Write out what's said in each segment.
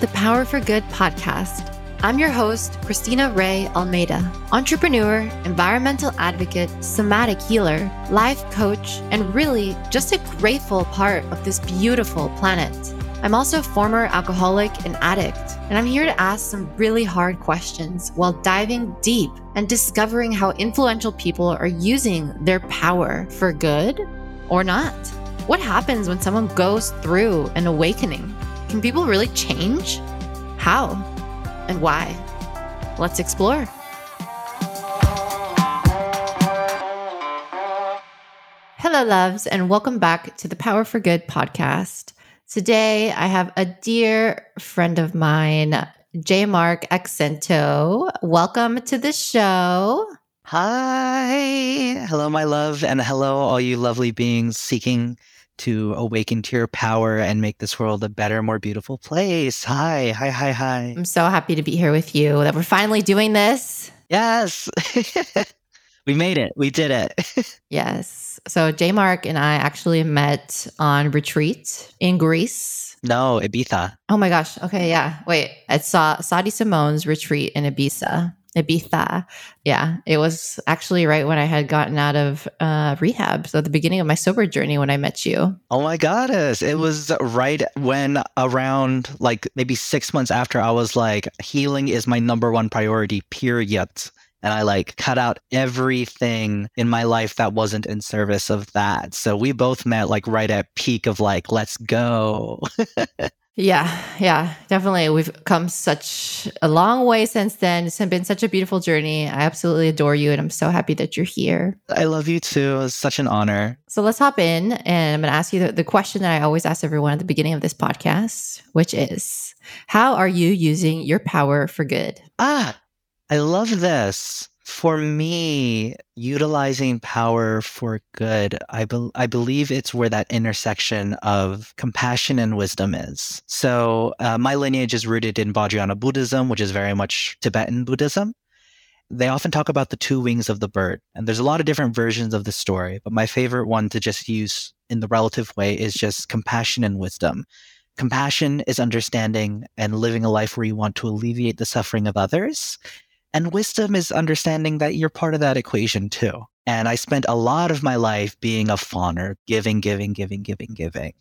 the Power for Good podcast. I'm your host, Christina Ray Almeida, entrepreneur, environmental advocate, somatic healer, life coach, and really just a grateful part of this beautiful planet. I'm also a former alcoholic and addict, and I'm here to ask some really hard questions while diving deep and discovering how influential people are using their power for good or not. What happens when someone goes through an awakening? Can people really change? How? And why? Let's explore. Hello, loves, and welcome back to the Power for Good podcast. Today, I have a dear friend of mine, Jemarc Axinto. Welcome to the show. Hi. Hello, my love, and hello, all you lovely beings seeking to awaken to your power and make this world a better, more beautiful place. Hi, hi, hi, hi. I'm so happy to be here with you that we're finally doing this. Yes. we made it. We did it. yes. So Jemarc and I actually met on retreat in Greece. No, Ibiza. Oh my gosh. Okay, yeah. Wait, I saw Sah D'Simone's retreat in Ibiza. Ibiza. Yeah, it was actually right when I had gotten out of uh, rehab. So, at the beginning of my sober journey when I met you. Oh my goddess. It was right when around like maybe six months after I was like, healing is my number one priority, period. And I like cut out everything in my life that wasn't in service of that. So we both met like right at peak of like, let's go. Yeah, yeah, definitely. We've come such a long way since then. It's been such a beautiful journey. I absolutely adore you, and I'm so happy that you're here. I love you too. It's such an honor. So let's hop in, and I'm going to ask you the, the question that I always ask everyone at the beginning of this podcast, which is How are you using your power for good? Ah, I love this for me, utilizing power for good, I, be- I believe it's where that intersection of compassion and wisdom is. So, uh, my lineage is rooted in Vajrayana Buddhism, which is very much Tibetan Buddhism. They often talk about the two wings of the bird, and there's a lot of different versions of the story, but my favorite one to just use in the relative way is just compassion and wisdom. Compassion is understanding and living a life where you want to alleviate the suffering of others and wisdom is understanding that you're part of that equation too. And I spent a lot of my life being a fawner, giving, giving, giving, giving, giving.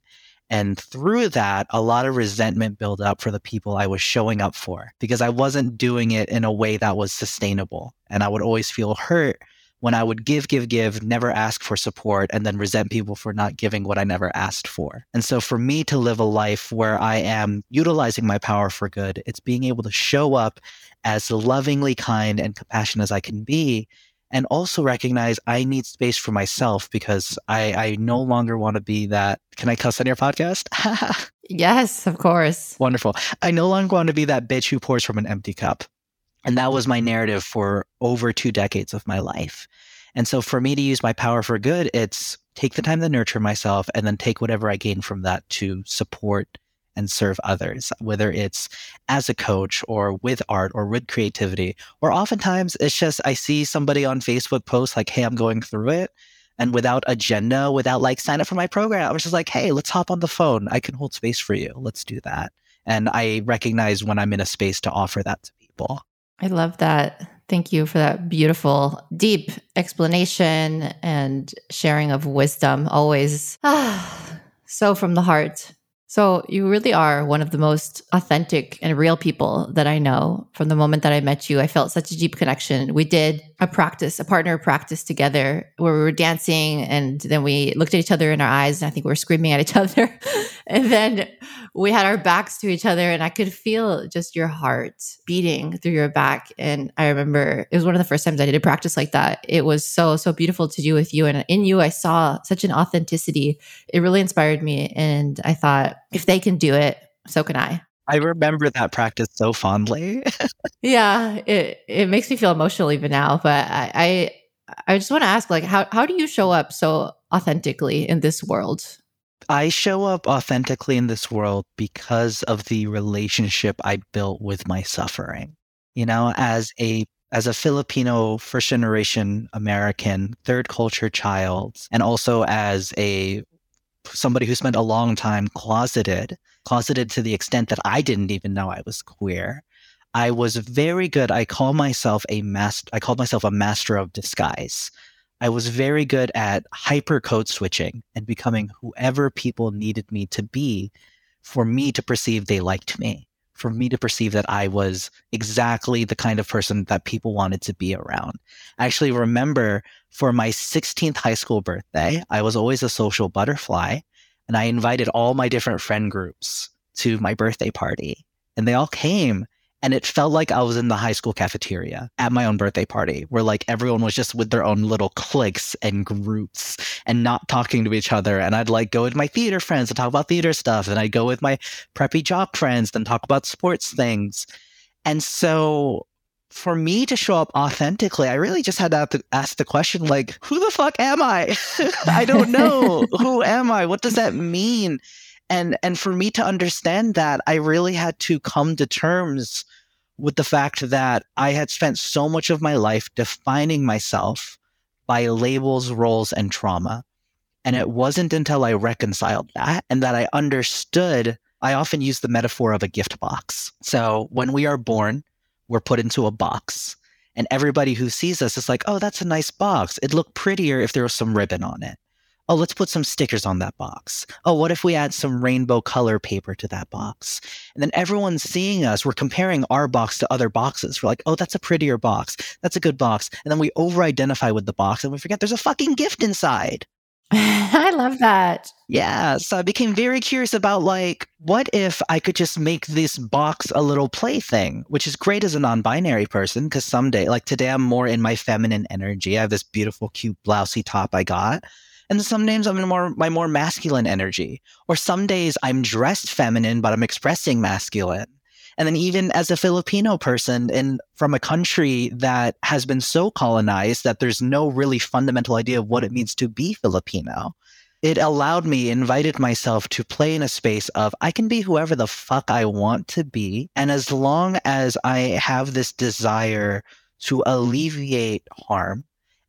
And through that, a lot of resentment built up for the people I was showing up for because I wasn't doing it in a way that was sustainable. And I would always feel hurt when I would give, give, give, never ask for support, and then resent people for not giving what I never asked for. And so for me to live a life where I am utilizing my power for good, it's being able to show up as lovingly kind and compassionate as I can be. And also recognize I need space for myself because I, I no longer want to be that. Can I cuss on your podcast? yes, of course. Wonderful. I no longer want to be that bitch who pours from an empty cup. And that was my narrative for over two decades of my life. And so for me to use my power for good, it's take the time to nurture myself and then take whatever I gain from that to support and serve others, whether it's as a coach or with art or with creativity. Or oftentimes it's just I see somebody on Facebook post like, hey, I'm going through it. And without agenda, without like sign up for my program, I was just like, hey, let's hop on the phone. I can hold space for you. Let's do that. And I recognize when I'm in a space to offer that to people. I love that. Thank you for that beautiful, deep explanation and sharing of wisdom. Always ah, so from the heart. So, you really are one of the most authentic and real people that I know. From the moment that I met you, I felt such a deep connection. We did a practice, a partner practice together where we were dancing and then we looked at each other in our eyes and I think we were screaming at each other. and then we had our backs to each other and I could feel just your heart beating through your back. And I remember it was one of the first times I did a practice like that. It was so, so beautiful to do with you. And in you, I saw such an authenticity. It really inspired me. And I thought, if they can do it, so can I. I remember that practice so fondly. yeah, it it makes me feel emotional even now. But I I, I just want to ask, like, how how do you show up so authentically in this world? I show up authentically in this world because of the relationship I built with my suffering. You know, as a as a Filipino first generation American, third culture child, and also as a somebody who spent a long time closeted, closeted to the extent that I didn't even know I was queer. I was very good. I call myself a master. I called myself a master of disguise. I was very good at hyper code switching and becoming whoever people needed me to be for me to perceive they liked me, for me to perceive that I was exactly the kind of person that people wanted to be around. I actually remember for my 16th high school birthday, I was always a social butterfly and I invited all my different friend groups to my birthday party and they all came and it felt like I was in the high school cafeteria at my own birthday party, where like everyone was just with their own little cliques and groups and not talking to each other. And I'd like go with my theater friends and talk about theater stuff. And I'd go with my preppy jock friends and talk about sports things. And so for me to show up authentically, I really just had to ask the question like, who the fuck am I? I don't know. who am I? What does that mean? And and for me to understand that i really had to come to terms with the fact that i had spent so much of my life defining myself by labels roles and trauma. And it wasn't until i reconciled that and that i understood i often use the metaphor of a gift box. So when we are born we're put into a box. And everybody who sees us is like oh that's a nice box. It'd look prettier if there was some ribbon on it oh, let's put some stickers on that box. Oh, what if we add some rainbow color paper to that box? And then everyone's seeing us. We're comparing our box to other boxes. We're like, oh, that's a prettier box. That's a good box. And then we over identify with the box and we forget there's a fucking gift inside. I love that. Yeah. So I became very curious about like, what if I could just make this box a little plaything, which is great as a non binary person because someday, like today, I'm more in my feminine energy. I have this beautiful, cute, blousy top I got. And some days I'm in more my more masculine energy. Or some days I'm dressed feminine, but I'm expressing masculine. And then even as a Filipino person in from a country that has been so colonized that there's no really fundamental idea of what it means to be Filipino, it allowed me, invited myself to play in a space of I can be whoever the fuck I want to be. And as long as I have this desire to alleviate harm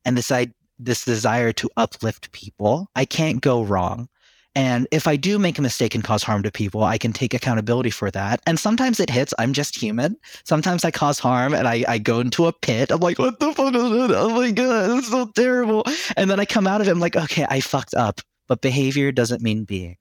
and this idea this desire to uplift people. I can't go wrong. And if I do make a mistake and cause harm to people, I can take accountability for that. And sometimes it hits. I'm just human. Sometimes I cause harm and I, I go into a pit. I'm like, what the fuck is it? Oh my God, it's so terrible. And then I come out of it. I'm like, okay, I fucked up. But behavior doesn't mean being.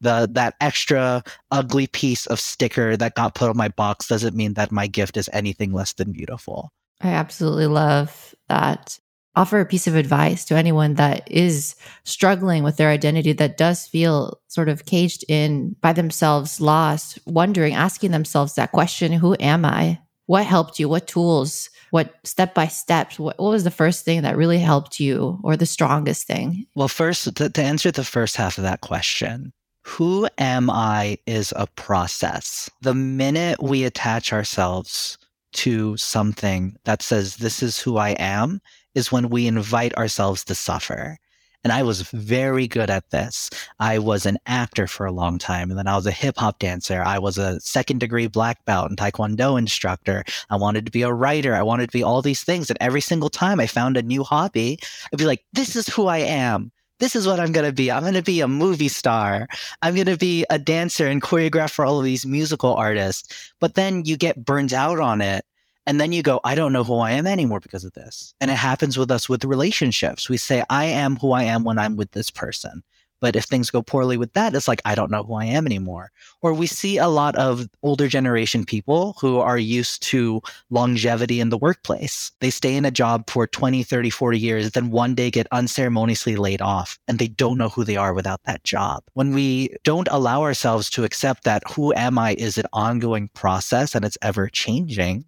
The that extra ugly piece of sticker that got put on my box doesn't mean that my gift is anything less than beautiful. I absolutely love that offer a piece of advice to anyone that is struggling with their identity that does feel sort of caged in by themselves, lost, wondering, asking themselves that question Who am I? What helped you? What tools? What step by step? What, what was the first thing that really helped you or the strongest thing? Well, first, to, to answer the first half of that question, who am I is a process. The minute we attach ourselves to something that says, This is who I am, is when we invite ourselves to suffer. And I was very good at this. I was an actor for a long time, and then I was a hip hop dancer. I was a second degree black belt and taekwondo instructor. I wanted to be a writer. I wanted to be all these things. And every single time I found a new hobby, I'd be like, this is who I am. This is what I'm going to be. I'm going to be a movie star. I'm going to be a dancer and choreograph for all of these musical artists. But then you get burned out on it and then you go, I don't know who I am anymore because of this. And it happens with us with relationships. We say, I am who I am when I'm with this person. But if things go poorly with that, it's like, I don't know who I am anymore. Or we see a lot of older generation people who are used to longevity in the workplace. They stay in a job for 20, 30, 40 years, then one day get unceremoniously laid off and they don't know who they are without that job. When we don't allow ourselves to accept that who am I is an ongoing process and it's ever changing,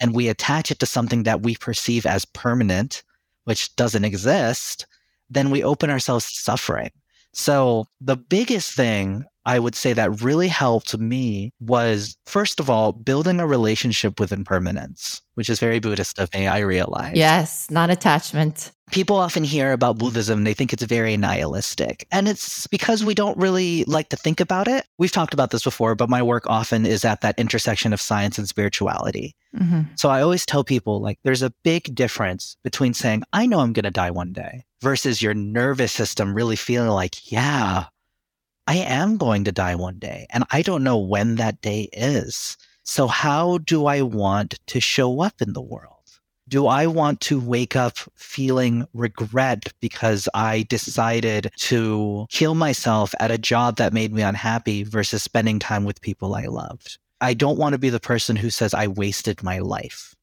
and we attach it to something that we perceive as permanent, which doesn't exist, then we open ourselves to suffering. So the biggest thing I would say that really helped me was, first of all, building a relationship with impermanence, which is very Buddhist of me, I realize. Yes, not attachment. People often hear about Buddhism, they think it's very nihilistic. And it's because we don't really like to think about it. We've talked about this before, but my work often is at that intersection of science and spirituality. Mm-hmm. So I always tell people, like, there's a big difference between saying, I know I'm going to die one day versus your nervous system really feeling like, yeah, I am going to die one day and I don't know when that day is. So how do I want to show up in the world? Do I want to wake up feeling regret because I decided to kill myself at a job that made me unhappy versus spending time with people I loved? I don't want to be the person who says I wasted my life.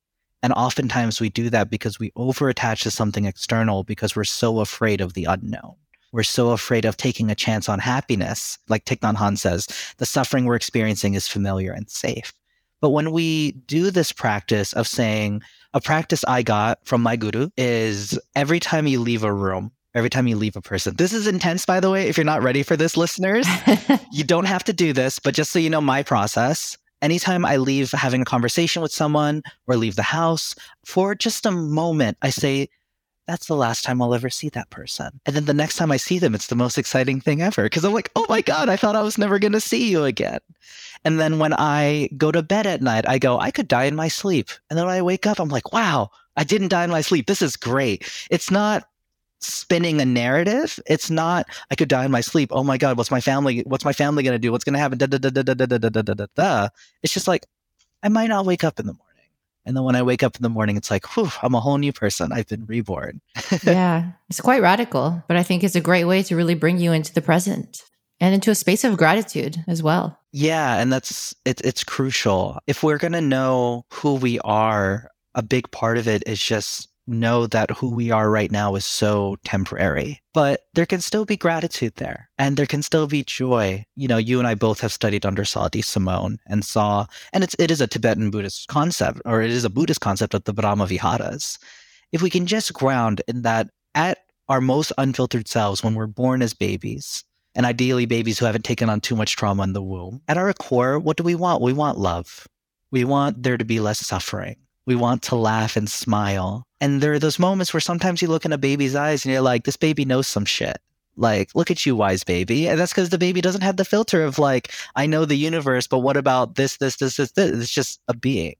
And oftentimes we do that because we overattach to something external because we're so afraid of the unknown. We're so afraid of taking a chance on happiness. Like Thich Nhat Hanh says, the suffering we're experiencing is familiar and safe. But when we do this practice of saying, a practice I got from my guru is every time you leave a room, every time you leave a person. This is intense, by the way. If you're not ready for this, listeners, you don't have to do this, but just so you know my process, anytime I leave having a conversation with someone or leave the house, for just a moment, I say, that's the last time I'll ever see that person. And then the next time I see them, it's the most exciting thing ever because I'm like, oh my God, I thought I was never going to see you again. And then when I go to bed at night, I go, I could die in my sleep. And then when I wake up, I'm like, wow, I didn't die in my sleep. This is great. It's not spinning a narrative. It's not I could die in my sleep. Oh my God, what's my family? What's my family gonna do? What's gonna happen? Da, da, da, da, da, da, da, da, da, da. It's just like I might not wake up in the morning. And then when I wake up in the morning, it's like, whew, I'm a whole new person. I've been reborn. yeah, it's quite radical, but I think it's a great way to really bring you into the present and into a space of gratitude as well. Yeah, and that's it's it's crucial. If we're going to know who we are, a big part of it is just know that who we are right now is so temporary. But there can still be gratitude there and there can still be joy. You know, you and I both have studied under Sah D'Simone and saw and it's it is a Tibetan Buddhist concept or it is a Buddhist concept of the Brahma Viharas. If we can just ground in that at our most unfiltered selves when we're born as babies, and ideally babies who haven't taken on too much trauma in the womb. At our core, what do we want? We want love. We want there to be less suffering. We want to laugh and smile. And there are those moments where sometimes you look in a baby's eyes and you're like, this baby knows some shit. Like, look at you, wise baby. And that's because the baby doesn't have the filter of like, I know the universe, but what about this, this, this, this, this? It's just a being.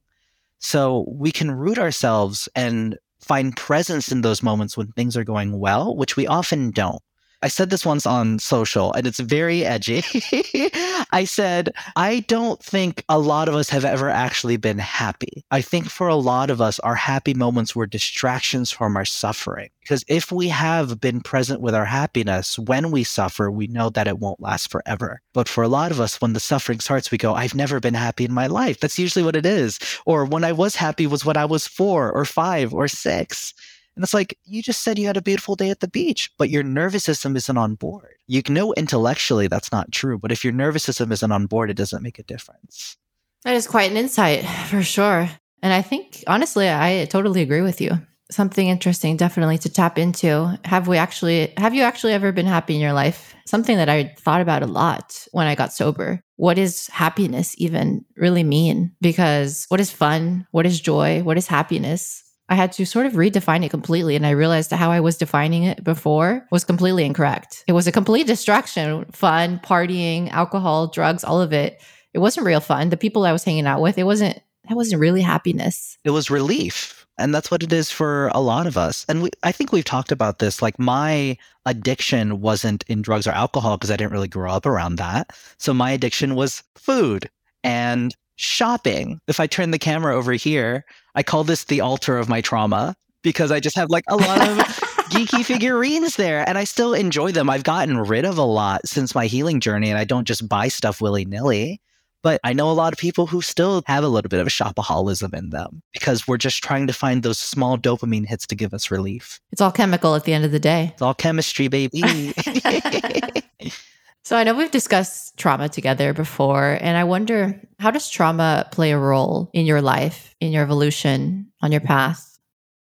So we can root ourselves and find presence in those moments when things are going well, which we often don't. I said this once on social and it's very edgy. I said, I don't think a lot of us have ever actually been happy. I think for a lot of us, our happy moments were distractions from our suffering. Because if we have been present with our happiness, when we suffer, we know that it won't last forever. But for a lot of us, when the suffering starts, we go, I've never been happy in my life. That's usually what it is. Or when I was happy was when I was four or five or six. And it's like, you just said you had a beautiful day at the beach, but your nervous system isn't on board. You know intellectually that's not true, but if your nervous system isn't on board, it doesn't make a difference. That is quite an insight for sure. And I think, honestly, I totally agree with you. Something interesting, definitely to tap into. Have we actually, have you actually ever been happy in your life? Something that I thought about a lot when I got sober. What does happiness even really mean? Because what is fun? What is joy? What is happiness? I had to sort of redefine it completely. And I realized how I was defining it before was completely incorrect. It was a complete distraction fun, partying, alcohol, drugs, all of it. It wasn't real fun. The people I was hanging out with, it wasn't, that wasn't really happiness. It was relief. And that's what it is for a lot of us. And we, I think we've talked about this. Like my addiction wasn't in drugs or alcohol because I didn't really grow up around that. So my addiction was food and shopping. If I turn the camera over here, I call this the altar of my trauma because I just have like a lot of geeky figurines there and I still enjoy them. I've gotten rid of a lot since my healing journey and I don't just buy stuff willy nilly. But I know a lot of people who still have a little bit of a shopaholism in them because we're just trying to find those small dopamine hits to give us relief. It's all chemical at the end of the day. It's all chemistry, baby. So I know we've discussed trauma together before, and I wonder how does trauma play a role in your life, in your evolution, on your path?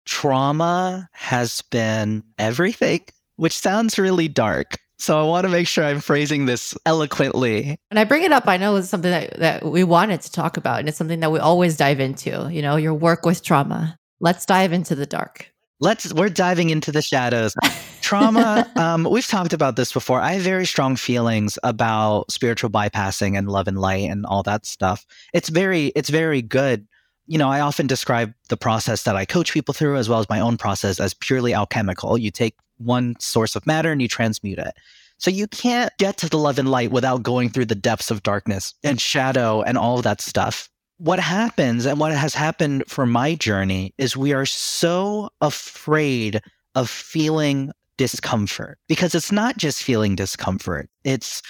Trauma has been everything, which sounds really dark. So I want to make sure I'm phrasing this eloquently. And I bring it up, I know it's something that, that we wanted to talk about, and it's something that we always dive into, you know, your work with trauma. Let's dive into the dark. Let's we're diving into the shadows. Trauma, um, we've talked about this before. I have very strong feelings about spiritual bypassing and love and light and all that stuff. It's very, it's very good. You know, I often describe the process that I coach people through as well as my own process as purely alchemical. You take one source of matter and you transmute it. So you can't get to the love and light without going through the depths of darkness and shadow and all of that stuff. What happens and what has happened for my journey is we are so afraid of feeling discomfort because it's not just feeling discomfort. It's,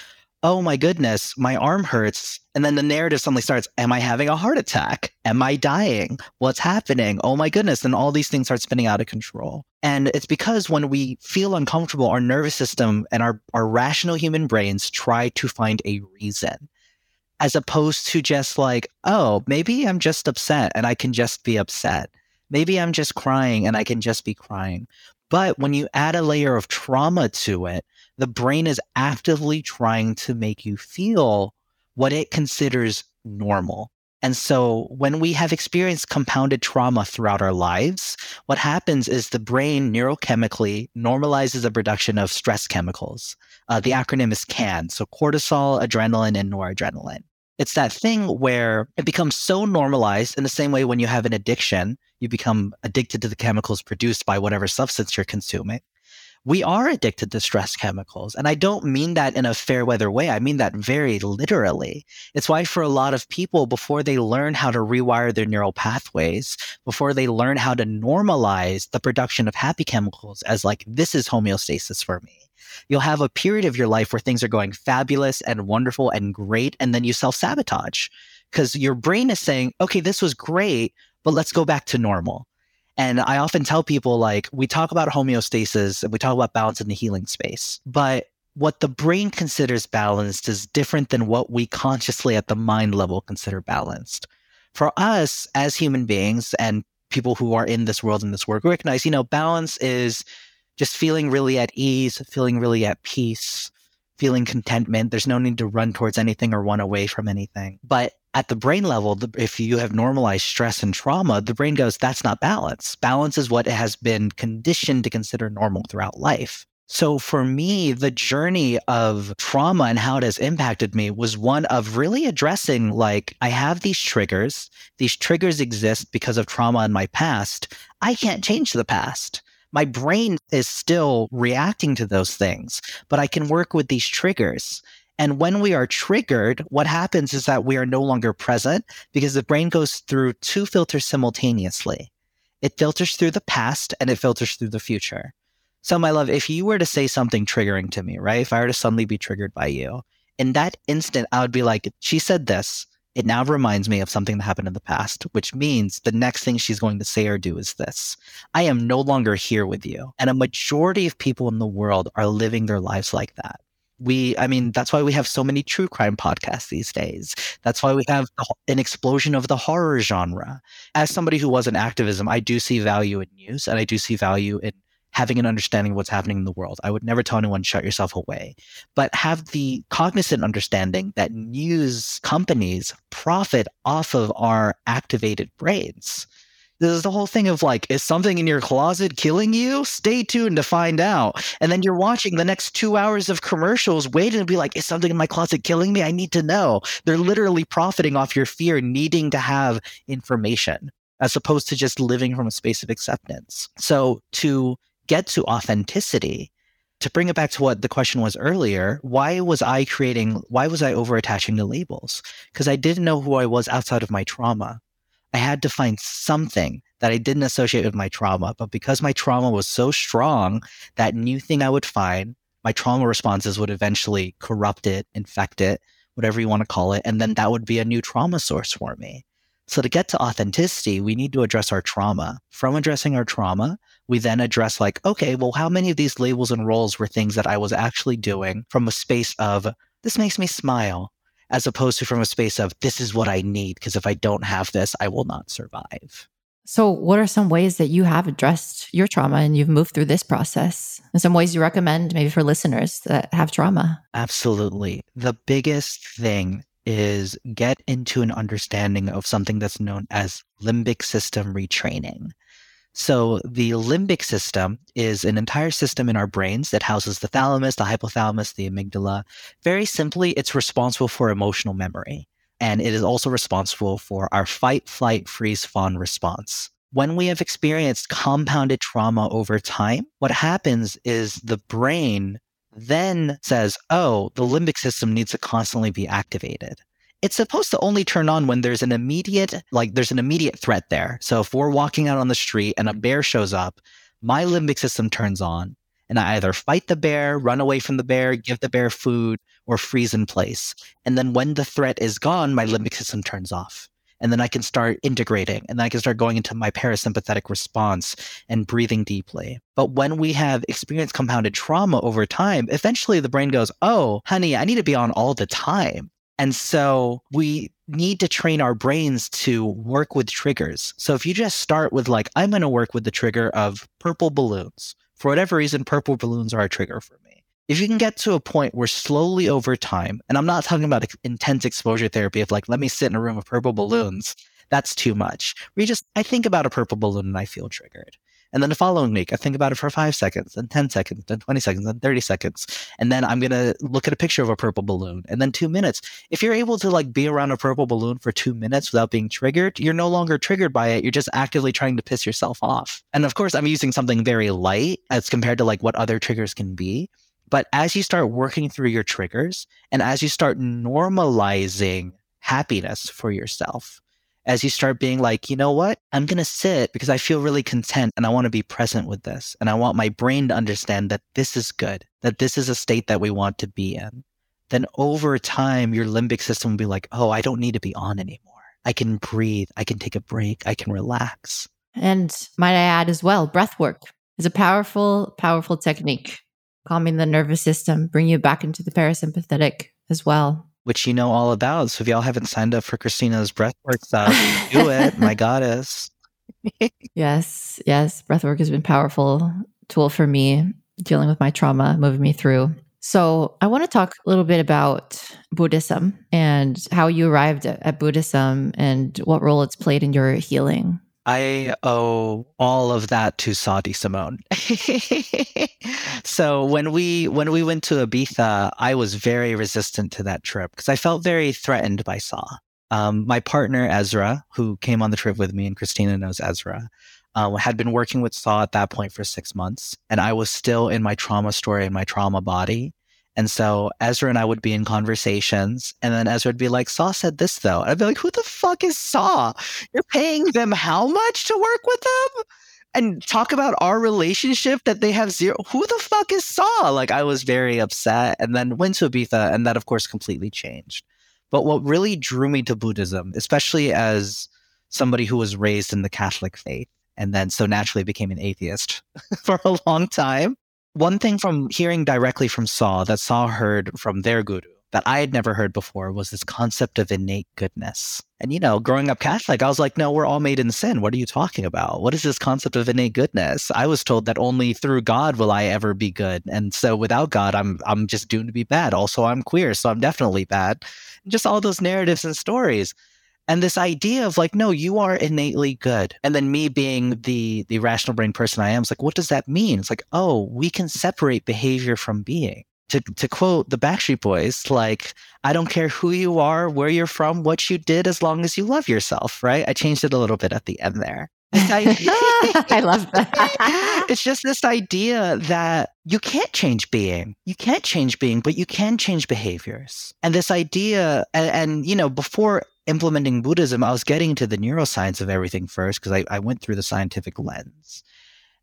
oh my goodness, my arm hurts. And then the narrative suddenly starts, am I having a heart attack? Am I dying? What's happening? Oh my goodness. And all these things start spinning out of control. And it's because when we feel uncomfortable, our nervous system and our, our rational human brains try to find a reason as opposed to just like, oh, maybe I'm just upset and I can just be upset. Maybe I'm just crying and I can just be crying. But when you add a layer of trauma to it, the brain is actively trying to make you feel what it considers normal. And so when we have experienced compounded trauma throughout our lives, what happens is the brain neurochemically normalizes the production of stress chemicals. Uh, the acronym is CAN, so cortisol, adrenaline, and noradrenaline. It's that thing where it becomes so normalized in the same way when you have an addiction, you become addicted to the chemicals produced by whatever substance you're consuming. We are addicted to stress chemicals. And I don't mean that in a fair weather way. I mean that very literally. It's why for a lot of people, before they learn how to rewire their neural pathways, before they learn how to normalize the production of happy chemicals as like, this is homeostasis for me you'll have a period of your life where things are going fabulous and wonderful and great. And then you self sabotage because your brain is saying, okay, this was great, but let's go back to normal. And I often tell people, like, we talk about homeostasis and we talk about balance in the healing space, but what the brain considers balanced is different than what we consciously at the mind level consider balanced. For us as human beings and people who are in this world and this work recognize, you know, balance is just feeling really at ease, feeling really at peace, feeling contentment. There's no need to run towards anything or run away from anything. But at the brain level, if you have normalized stress and trauma, the brain goes, that's not balance. Balance is what it has been conditioned to consider normal throughout life. So for me, the journey of trauma and how it has impacted me was one of really addressing like, I have these triggers. These triggers exist because of trauma in my past. I can't change the past my brain is still reacting to those things, but I can work with these triggers. And when we are triggered, what happens is that we are no longer present because the brain goes through two filters simultaneously. It filters through the past and it filters through the future. So, my love, if you were to say something triggering to me, right? If I were to suddenly be triggered by you, in that instant, I would be like, she said this it now reminds me of something that happened in the past, which means the next thing she's going to say or do is this I am no longer here with you. And a majority of people in the world are living their lives like that. We, I mean, that's why we have so many true crime podcasts these days. That's why we have an explosion of the horror genre. As somebody who was in activism, I do see value in news and I do see value in having an understanding of what's happening in the world. I would never tell anyone shut yourself away, but have the cognizant understanding that news companies profit off of our activated brains. This is the whole thing of like, is something in your closet killing you? Stay tuned to find out. And then you're watching the next two hours of commercials, waiting to be like, is something in my closet killing me? I need to know. They're literally profiting off your fear, needing to have information as opposed to just living from a space of acceptance. So to get to authenticity, to bring it back to what the question was earlier, why was I creating, why was I over attaching the labels? Because I didn't know who I was outside of my trauma. I had to find something that I didn't associate with my trauma. But because my trauma was so strong, that new thing I would find, my trauma responses would eventually corrupt it, infect it, whatever you want to call it. And then that would be a new trauma source for me. So to get to authenticity, we need to address our trauma. From addressing our trauma, we then address like, okay, well, how many of these labels and roles were things that I was actually doing from a space of this makes me smile, as opposed to from a space of this is what I need, because if I don't have this, I will not survive. So, what are some ways that you have addressed your trauma and you've moved through this process? And some ways you recommend maybe for listeners that have trauma? Absolutely. The biggest thing is get into an understanding of something that's known as limbic system retraining. So, the limbic system is an entire system in our brains that houses the thalamus, the hypothalamus, the amygdala. Very simply, it's responsible for emotional memory. And it is also responsible for our fight, flight, freeze, fawn response. When we have experienced compounded trauma over time, what happens is the brain then says, oh, the limbic system needs to constantly be activated. It's supposed to only turn on when there's an immediate, like there's an immediate threat there. So if we're walking out on the street and a mm-hmm. bear shows up, my limbic system turns on and I either fight the bear, run away from the bear, give the bear food, or freeze in place. And then when the threat is gone, my limbic system turns off. And then I can start integrating and then I can start going into my parasympathetic response and breathing deeply. But when we have experienced compounded trauma over time, eventually the brain goes, Oh, honey, I need to be on all the time. And so we need to train our brains to work with triggers. So if you just start with, like, I'm going to work with the trigger of purple balloons, for whatever reason, purple balloons are a trigger for me. If you can get to a point where slowly over time, and I'm not talking about intense exposure therapy of like, let me sit in a room of purple balloons, that's too much. We just, I think about a purple balloon and I feel triggered. And then the following week, I think about it for five seconds, then 10 seconds, then 20 seconds, then 30 seconds. And then I'm going to look at a picture of a purple balloon and then two minutes. If you're able to like be around a purple balloon for two minutes without being triggered, you're no longer triggered by it. You're just actively trying to piss yourself off. And of course, I'm using something very light as compared to like what other triggers can be. But as you start working through your triggers and as you start normalizing happiness for yourself, as you start being like, you know what? I'm going to sit because I feel really content and I want to be present with this. And I want my brain to understand that this is good, that this is a state that we want to be in. Then over time, your limbic system will be like, oh, I don't need to be on anymore. I can breathe. I can take a break. I can relax. And might I add as well, breath work is a powerful, powerful technique, calming the nervous system, bring you back into the parasympathetic as well which you know all about. So if y'all haven't signed up for Christina's breathwork stuff, do it, my goddess. yes, yes, breathwork has been powerful tool for me dealing with my trauma, moving me through. So I want to talk a little bit about Buddhism and how you arrived at, at Buddhism and what role it's played in your healing. I owe all of that to Sah D'Simone. so when we when we went to Ibiza, I was very resistant to that trip because I felt very threatened by Sah. Um, my partner Ezra, who came on the trip with me, and Christina knows Ezra, uh, had been working with Sah at that point for six months, and I was still in my trauma story and my trauma body. And so Ezra and I would be in conversations, and then Ezra would be like, Sah said this though. And I'd be like, Who the fuck is Sah? You're paying them how much to work with them? And talk about our relationship that they have zero. Who the fuck is Sah? Like, I was very upset and then went to Ibiza, and that, of course, completely changed. But what really drew me to Buddhism, especially as somebody who was raised in the Catholic faith, and then so naturally became an atheist for a long time, one thing from hearing directly from Sah that Sah heard from their guru that I had never heard before was this concept of innate goodness. And, you know, growing up Catholic, I was like, no, we're all made in sin. What are you talking about? What is this concept of innate goodness? I was told that only through God will I ever be good. And so without God, I'm, I'm just doomed to be bad. Also, I'm queer, so I'm definitely bad. Just all those narratives and stories and this idea of like no you are innately good. And then me being the the rational brain person i am is like what does that mean? It's like oh we can separate behavior from being. To, to quote the backstreet boys like i don't care who you are where you're from what you did as long as you love yourself right? I changed it a little bit at the end there I love that. it's just this idea that you can't change being. You can't change being, but you can change behaviors. And this idea, and, and you know, before implementing Buddhism, I was getting to the neuroscience of everything first because I, I went through the scientific lens.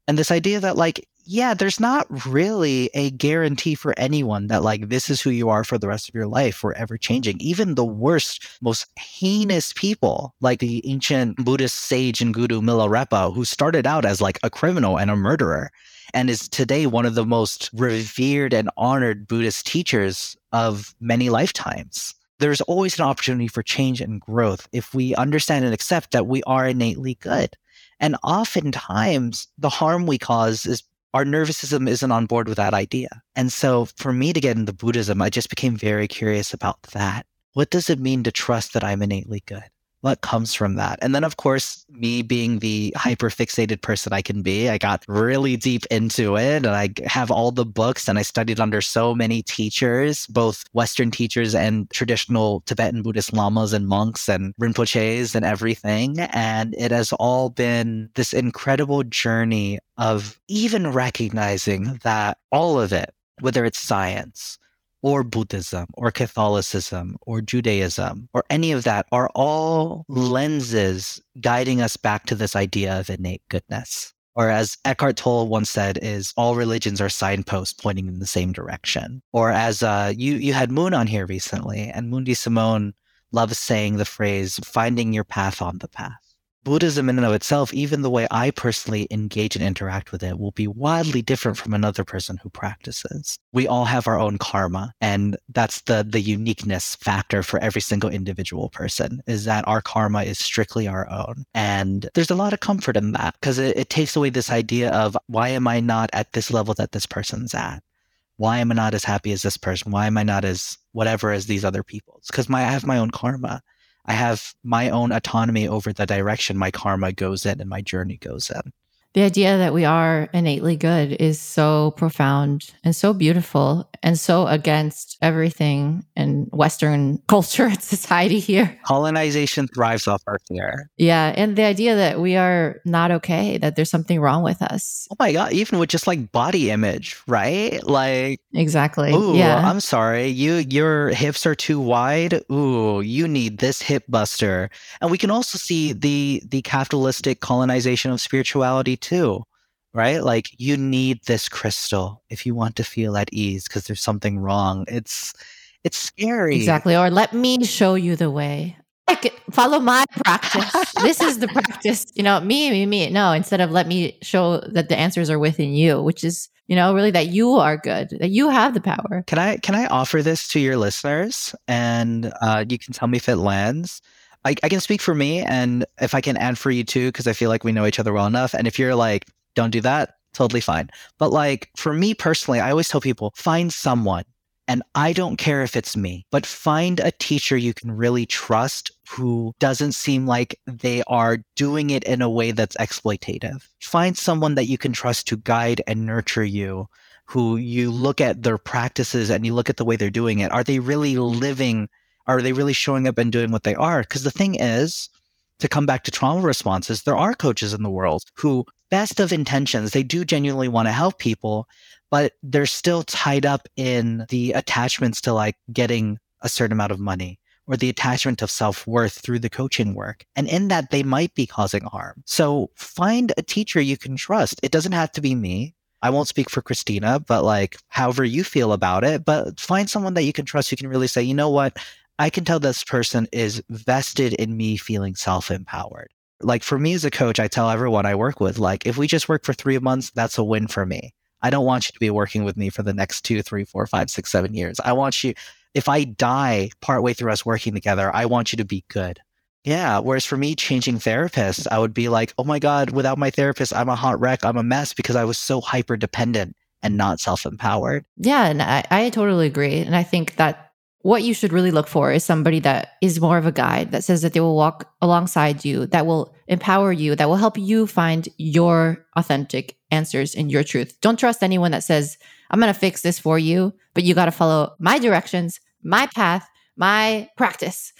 And this idea that, like, yeah, there's not really a guarantee for anyone that, like, this is who you are for the rest of your life, forever changing. Even the worst, most heinous people, like the ancient Buddhist sage and guru Milarepa, who started out as like a criminal and a murderer and is today one of the most revered and honored Buddhist teachers of many lifetimes there's always an opportunity for change and growth if we understand and accept that we are innately good. And oftentimes, the harm we cause is our nervous system isn't on board with that idea. And so, for me to get into Buddhism, I just became very curious about that. What does it mean to trust that I'm innately good? What comes from that? And then, of course, me being the hyper fixated person I can be, I got really deep into it and I have all the books and I studied under so many teachers, both Western teachers and traditional Tibetan Buddhist lamas and monks and Rinpoches and everything. And it has all been this incredible journey of even recognizing that all of it whether it's science or Buddhism or Catholicism or Judaism or any of that, are all lenses guiding us back to this idea of innate goodness. Or as Eckhart Tolle once said, is all religions are signposts pointing in the same direction. Or as uh, you you had Moon on here recently, and Moon Simone loves saying the phrase "finding your path on the path." Buddhism in and of itself, even the way I personally engage and interact with it, will be wildly different from another person who practices. We all have our own karma, and that's the the uniqueness factor for every single individual person is that our karma is strictly our own. And there's a lot of comfort in that because it, it takes away this idea of why am I not at this level that this person's at? Why am I not as happy as this person? Why am I not as whatever as these other people? Because my I have my own karma. I have my own autonomy over the direction my karma goes in and my journey goes in the idea that we are innately good is so profound and so beautiful and so against everything in Western culture and society here. Colonization thrives off our fear. Yeah. And the idea that we are not okay, that there's something wrong with us. Oh my God. Even with just like body image, right? Like, exactly. Ooh, yeah. I'm sorry. You, your hips are too wide. Ooh, you need this hip buster. And we can also see the, the capitalistic colonization of spirituality too, right? Like you need this crystal if you want to feel at ease because there's something wrong. It's it's scary. Exactly. Or let me show you the way. Like follow my practice. this is the practice. You know, me, me, me. No, instead of let me show that the answers are within you, which is, you know, really that you are good, that you have the power. Can I can I offer this to your listeners and uh, you can tell me if it lands? I, I can speak for me and if I can add for you too, because I feel like we know each other well enough. And if you're like, don't do that, totally fine. But like for me personally, I always tell people find someone. And I don't care if it's me, but find a teacher you can really trust who doesn't seem like they are doing it in a way that's exploitative. Find someone that you can trust to guide and nurture you, who you look at their practices and you look at the way they're doing it. Are they really living are they really showing up and doing what they are? Because the thing is, to come back to trauma responses, there are coaches in the world who, best of intentions, they do genuinely want to help people, but they're still tied up in the attachments to like getting a certain amount of money or the attachment of self worth through the coaching work. And in that, they might be causing harm. So find a teacher you can trust. It doesn't have to be me. I won't speak for Christina, but like however you feel about it, but find someone that you can trust who can really say, you know what? I can tell this person is vested in me feeling self empowered. Like for me as a coach, I tell everyone I work with, like, if we just work for three months, that's a win for me. I don't want you to be working with me for the next two, three, four, five, six, seven years. I want you, if I die partway through us working together, I want you to be good. Yeah. Whereas for me, changing therapists, I would be like, oh my God, without my therapist, I'm a hot wreck. I'm a mess because I was so hyper dependent and not self empowered. Yeah. And I, I totally agree. And I think that what you should really look for is somebody that is more of a guide that says that they will walk alongside you, that will empower you, that will help you find your authentic answers in your truth. Don't trust anyone that says, I'm going to fix this for you, but you got to follow my directions, my path, my practice.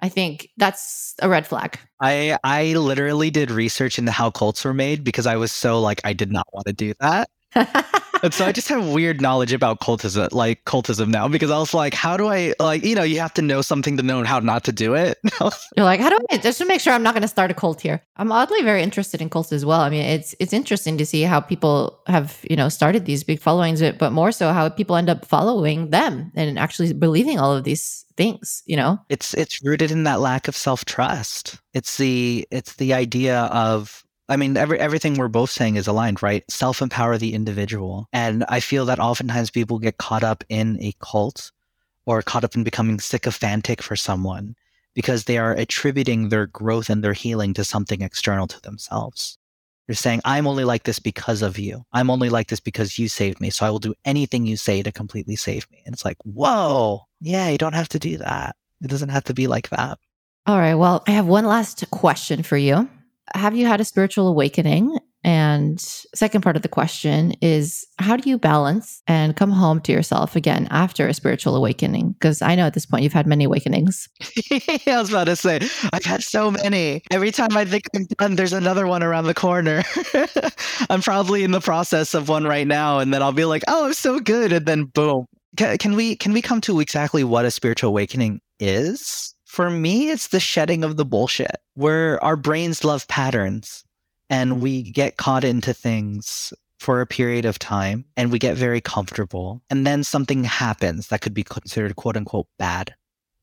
I think that's a red flag. I I literally did research into how cults were made because I was so like I did not want to do that and so I just have weird knowledge about cultism, like cultism now, because I was like, how do I, like, you know, you have to know something to know how not to do it. You're like, how do I just to make sure I'm not going to start a cult here? I'm oddly very interested in cults as well. I mean, it's it's interesting to see how people have, you know, started these big followings, but more so how people end up following them and actually believing all of these things. You know, it's it's rooted in that lack of self trust. It's the it's the idea of I mean, every, everything we're both saying is aligned, right? Self empower the individual. And I feel that oftentimes people get caught up in a cult or caught up in becoming sycophantic for someone because they are attributing their growth and their healing to something external to themselves. They're saying, I'm only like this because of you. I'm only like this because you saved me. So I will do anything you say to completely save me. And it's like, whoa, yeah, you don't have to do that. It doesn't have to be like that. All right. Well, I have one last question for you have you had a spiritual awakening? And second part of the question is how do you balance and come home to yourself again after a spiritual awakening? Because I know at this point you've had many awakenings. I was about to say, I've had so many. Every time I think I'm done, there's another one around the corner. I'm probably in the process of one right now, and then I'll be like, oh, I'm so good. And then boom. Can, can we can we come to exactly what a spiritual awakening is? For me, it's the shedding of the bullshit where our brains love patterns and we get caught into things for a period of time and we get very comfortable. And then something happens that could be considered quote unquote bad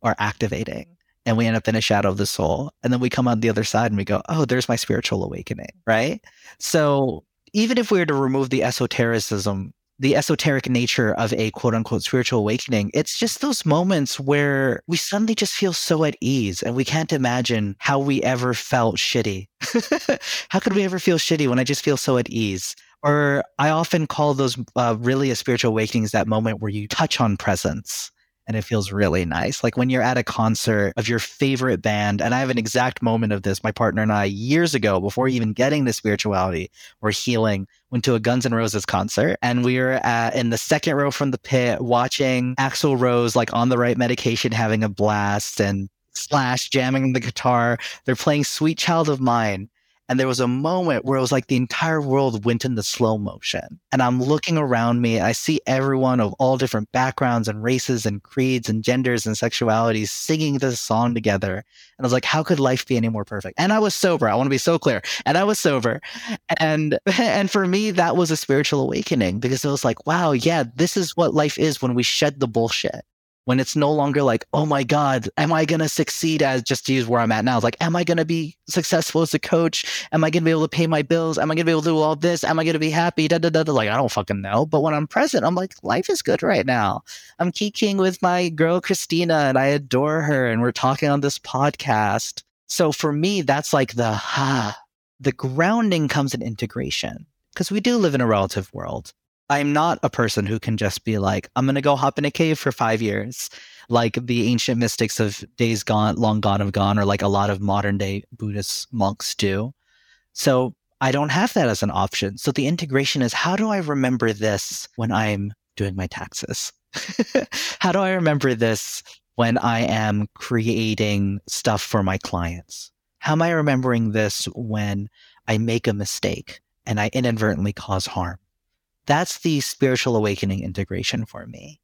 or activating. And we end up in a shadow of the soul. And then we come on the other side and we go, oh, there's my spiritual awakening. Right. So even if we were to remove the esotericism the esoteric nature of a quote unquote spiritual awakening, it's just those moments where we suddenly just feel so at ease and we can't imagine how we ever felt shitty. how could we ever feel shitty when I just feel so at ease? Or I often call those uh, really a spiritual awakenings that moment where you touch on presence and it feels really nice. Like when you're at a concert of your favorite band, and I have an exact moment of this. My partner and I, years ago, before mm-hmm. even getting to spirituality or healing, went to a Guns N' Roses concert, and we were at, in the second row from the pit, watching Axl Rose like on the right medication, having a blast, and Slash jamming the guitar. They're playing "Sweet Child of Mine." And there was a moment where it was like the entire world went into slow motion. And I'm looking around me. I see everyone of all different backgrounds and races and creeds and genders and sexualities singing this song together. And I was like, how could life be any more perfect? And I was sober. I want to be so clear. And I was sober. And, and for me, that was a spiritual awakening because it was like, wow, yeah, this is what life is when we shed the bullshit when it's no longer like, oh my God, am I going to succeed as just to use where I'm at now? It's like, am I going to be successful as a coach? Am I going to be able to pay my bills? Am I going to be able to do all this? Am I going to be happy? Da, da, da, da. Like, I don't fucking know. But when I'm present, I'm like, life is good right now. I'm kikiing with my girl, Christina, and I adore her. And we're talking on this podcast. So for me, that's like the, ha, the grounding comes in integration because we do live in a relative world. I'm not a person who can just be like, I'm going to go hop in a cave for five years, like the ancient mystics of days gone, long gone have gone, or like a lot of modern day Buddhist monks do. So I don't have that as an option. So the integration is how do I remember this when I'm doing my taxes? how do I remember this when I am creating stuff for my clients? How am I remembering this when I make a mistake and I inadvertently cause harm? That's the spiritual awakening integration for me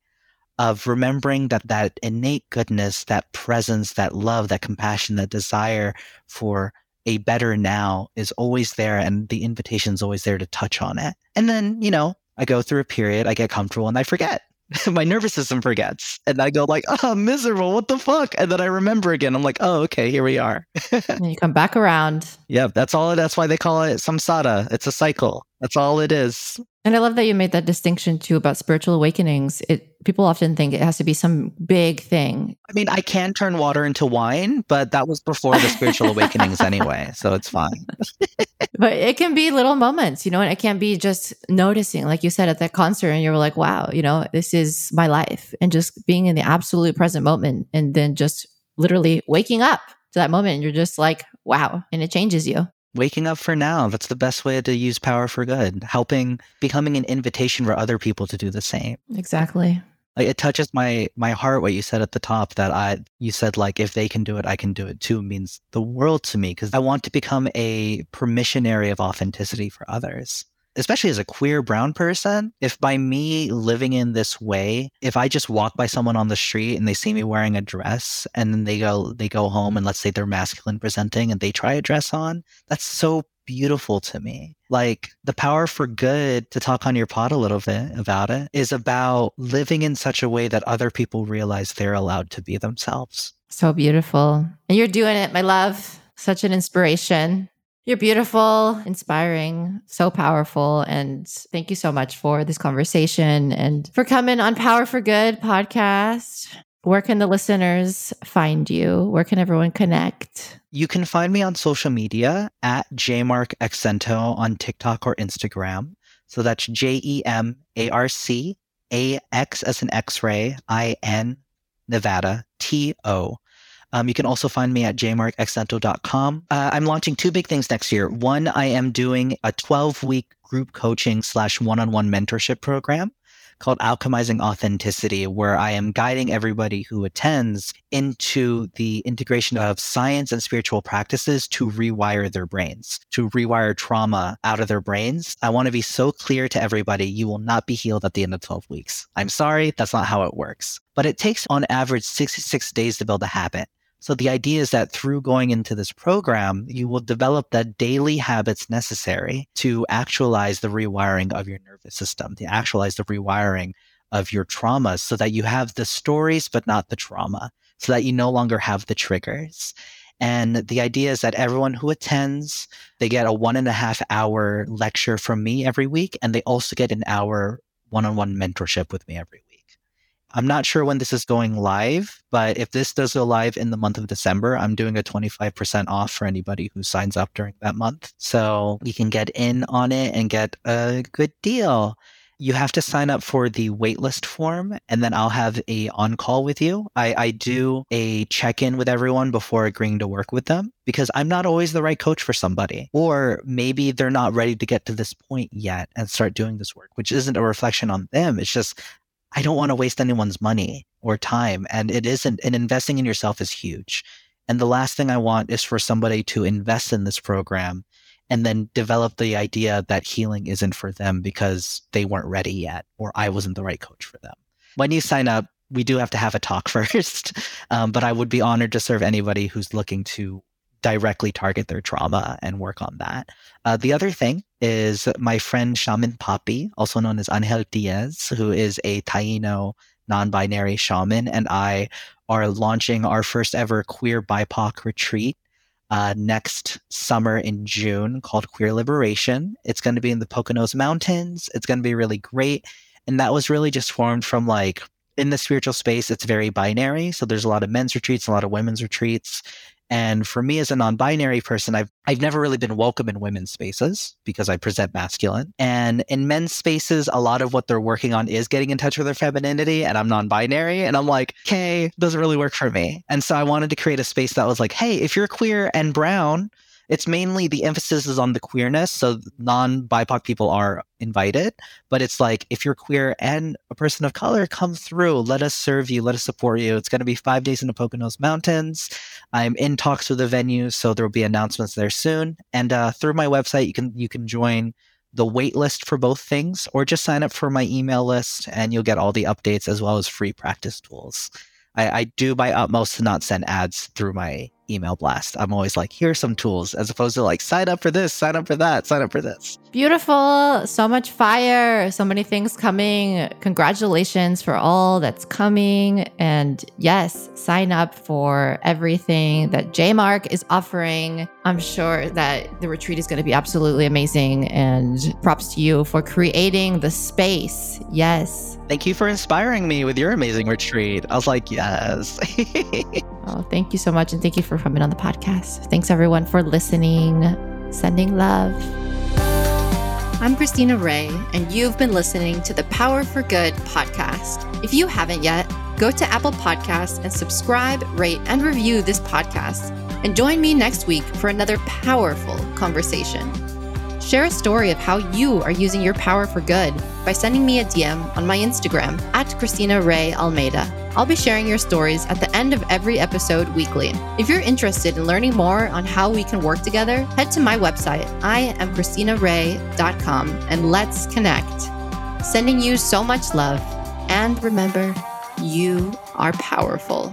of remembering that that innate goodness, that presence, that love, that compassion, that desire for a better now is always there and the invitation is always there to touch on it. And then, you know, I go through a period, I get comfortable and I forget. my nervous system forgets and i go like oh miserable what the fuck? And then i remember again i'm like oh okay here we are. And you come back around. Yeah that's all that's why they call it samsara. It's a cycle. That's all it is. And i love that you made that distinction too about spiritual awakenings. It people often think it has to be some big thing. I mean i can turn water into wine but that was before the spiritual awakenings anyway so it's fine. But it can be little moments you know and it can be just noticing like you said at that concert and you're like wow you know this is my life and just being in the absolute present moment and then just literally waking up to that moment and you're just like wow and it changes you. Waking up for now that's the best way to use power for good helping becoming an invitation for other people to do the same. Exactly like it touches my my heart what you said at the top that i you said like if they can do it i can do it too means the world to me because i want to become a permissionary of authenticity for others especially as a queer brown person, if by me living in this way, if I just walk by someone on the street and they see me wearing a dress and then they go they go home and let's say they're masculine presenting and they try a dress on, that's so beautiful to me. Like the power for good to talk on your pod a little bit about it is about living in such a way that other people realize they're allowed to be themselves. So beautiful. And you're doing it, my love. Such an inspiration. You're beautiful, inspiring, so powerful. And thank you so much for this conversation and for coming on Power for Good podcast. Where can the listeners find you? Where can everyone connect? You can find me on social media at jemarcaxinto on TikTok or Instagram. So that's J E M A R C A X as an X ray, I N, Nevada, T O. Um, you can also find me at jemarcaxinto.com. Uh, I'm launching two big things next year. One, I am doing a 12 week group coaching slash one on one mentorship program called Alchemizing Authenticity, where I am guiding everybody who attends into the integration of science and spiritual practices to rewire their brains, to rewire trauma out of their brains. I want to be so clear to everybody you will not be healed at the end of 12 weeks. I'm sorry, that's not how it works. But it takes on average 66 days to build a habit. So the idea is that through going into this program, you will develop the daily habits necessary to actualize the rewiring of your nervous system, to actualize the rewiring of your traumas so that you have the stories, but not the trauma, so that you no longer have the triggers. And the idea is that everyone who attends, they get a one and a half hour lecture from me every week, and they also get an hour one on one mentorship with me every week. I'm not sure when this is going live, but if this does go live in the month of December, I'm doing a 25% off for anybody who signs up during that month. So you can get in on it and get a good deal. You have to sign up for the waitlist form, and then I'll have a on call with you. I, I do a check in with everyone before agreeing to work with them because I'm not always the right coach for somebody, or maybe they're not ready to get to this point yet and start doing this work, which isn't a reflection on them. It's just I don't want to waste anyone's money or time. And it isn't, and investing in yourself is huge. And the last thing I want is for somebody to invest in this program and then develop the idea that healing isn't for them because they weren't ready yet or I wasn't the right coach for them. When you sign up, we do have to have a talk first, um, but I would be honored to serve anybody who's looking to directly target their trauma and work on that. Uh, the other thing is my friend Shaman Papi, also known as Angel Diaz, who is a Taino non binary shaman, and I are launching our first ever queer BIPOC retreat uh, next summer in June called Queer Liberation. It's going to be in the Poconos Mountains. It's going to be really great. And that was really just formed from like in the spiritual space, it's very binary. So there's a lot of men's retreats, a lot of women's retreats. And for me as a non-binary person, I've I've never really been welcome in women's spaces because I present masculine. And in men's spaces, a lot of what they're working on is getting in touch with their femininity. And I'm non-binary. And I'm like, okay, doesn't really work for me. And so I wanted to create a space that was like, hey, if you're queer and brown, it's mainly the emphasis is on the queerness. So non BIPOC people are invited, but it's like if you're queer and a person of color, come through. Let us serve you. Let us support you. It's going to be five days in the Poconos Mountains. I'm in talks with the venue, so there will be announcements there soon. And uh, through my website, you can you can join the wait list for both things, or just sign up for my email list, and you'll get all the updates as well as free practice tools. I, I do my utmost to not send ads through my email blast. I'm always like, here's some tools, as opposed to like, sign up for this, sign up for that, sign up for this. Beautiful. So much fire. So many things coming. Congratulations for all that's coming. And yes, sign up for everything that Jemarc is offering. I'm sure that the retreat is going to be absolutely amazing. And props to you for creating the space. Yes. Thank you for inspiring me with your amazing retreat. I was like, yes. oh, thank you so much. And thank you for coming on the podcast. Thanks everyone for listening. Sending love. I'm Christina Ray, and you've been listening to the Power for Good podcast. If you haven't yet, go to Apple Podcasts and subscribe, rate, and review this podcast. And join me next week for another powerful conversation. Share a story of how you are using your power for good by sending me a DM on my Instagram at Christina Ray Almeida. I'll be sharing your stories at the end of every episode weekly. If you're interested in learning more on how we can work together, head to my website, iamchristinaray.com, and let's connect. Sending you so much love. And remember, you are powerful.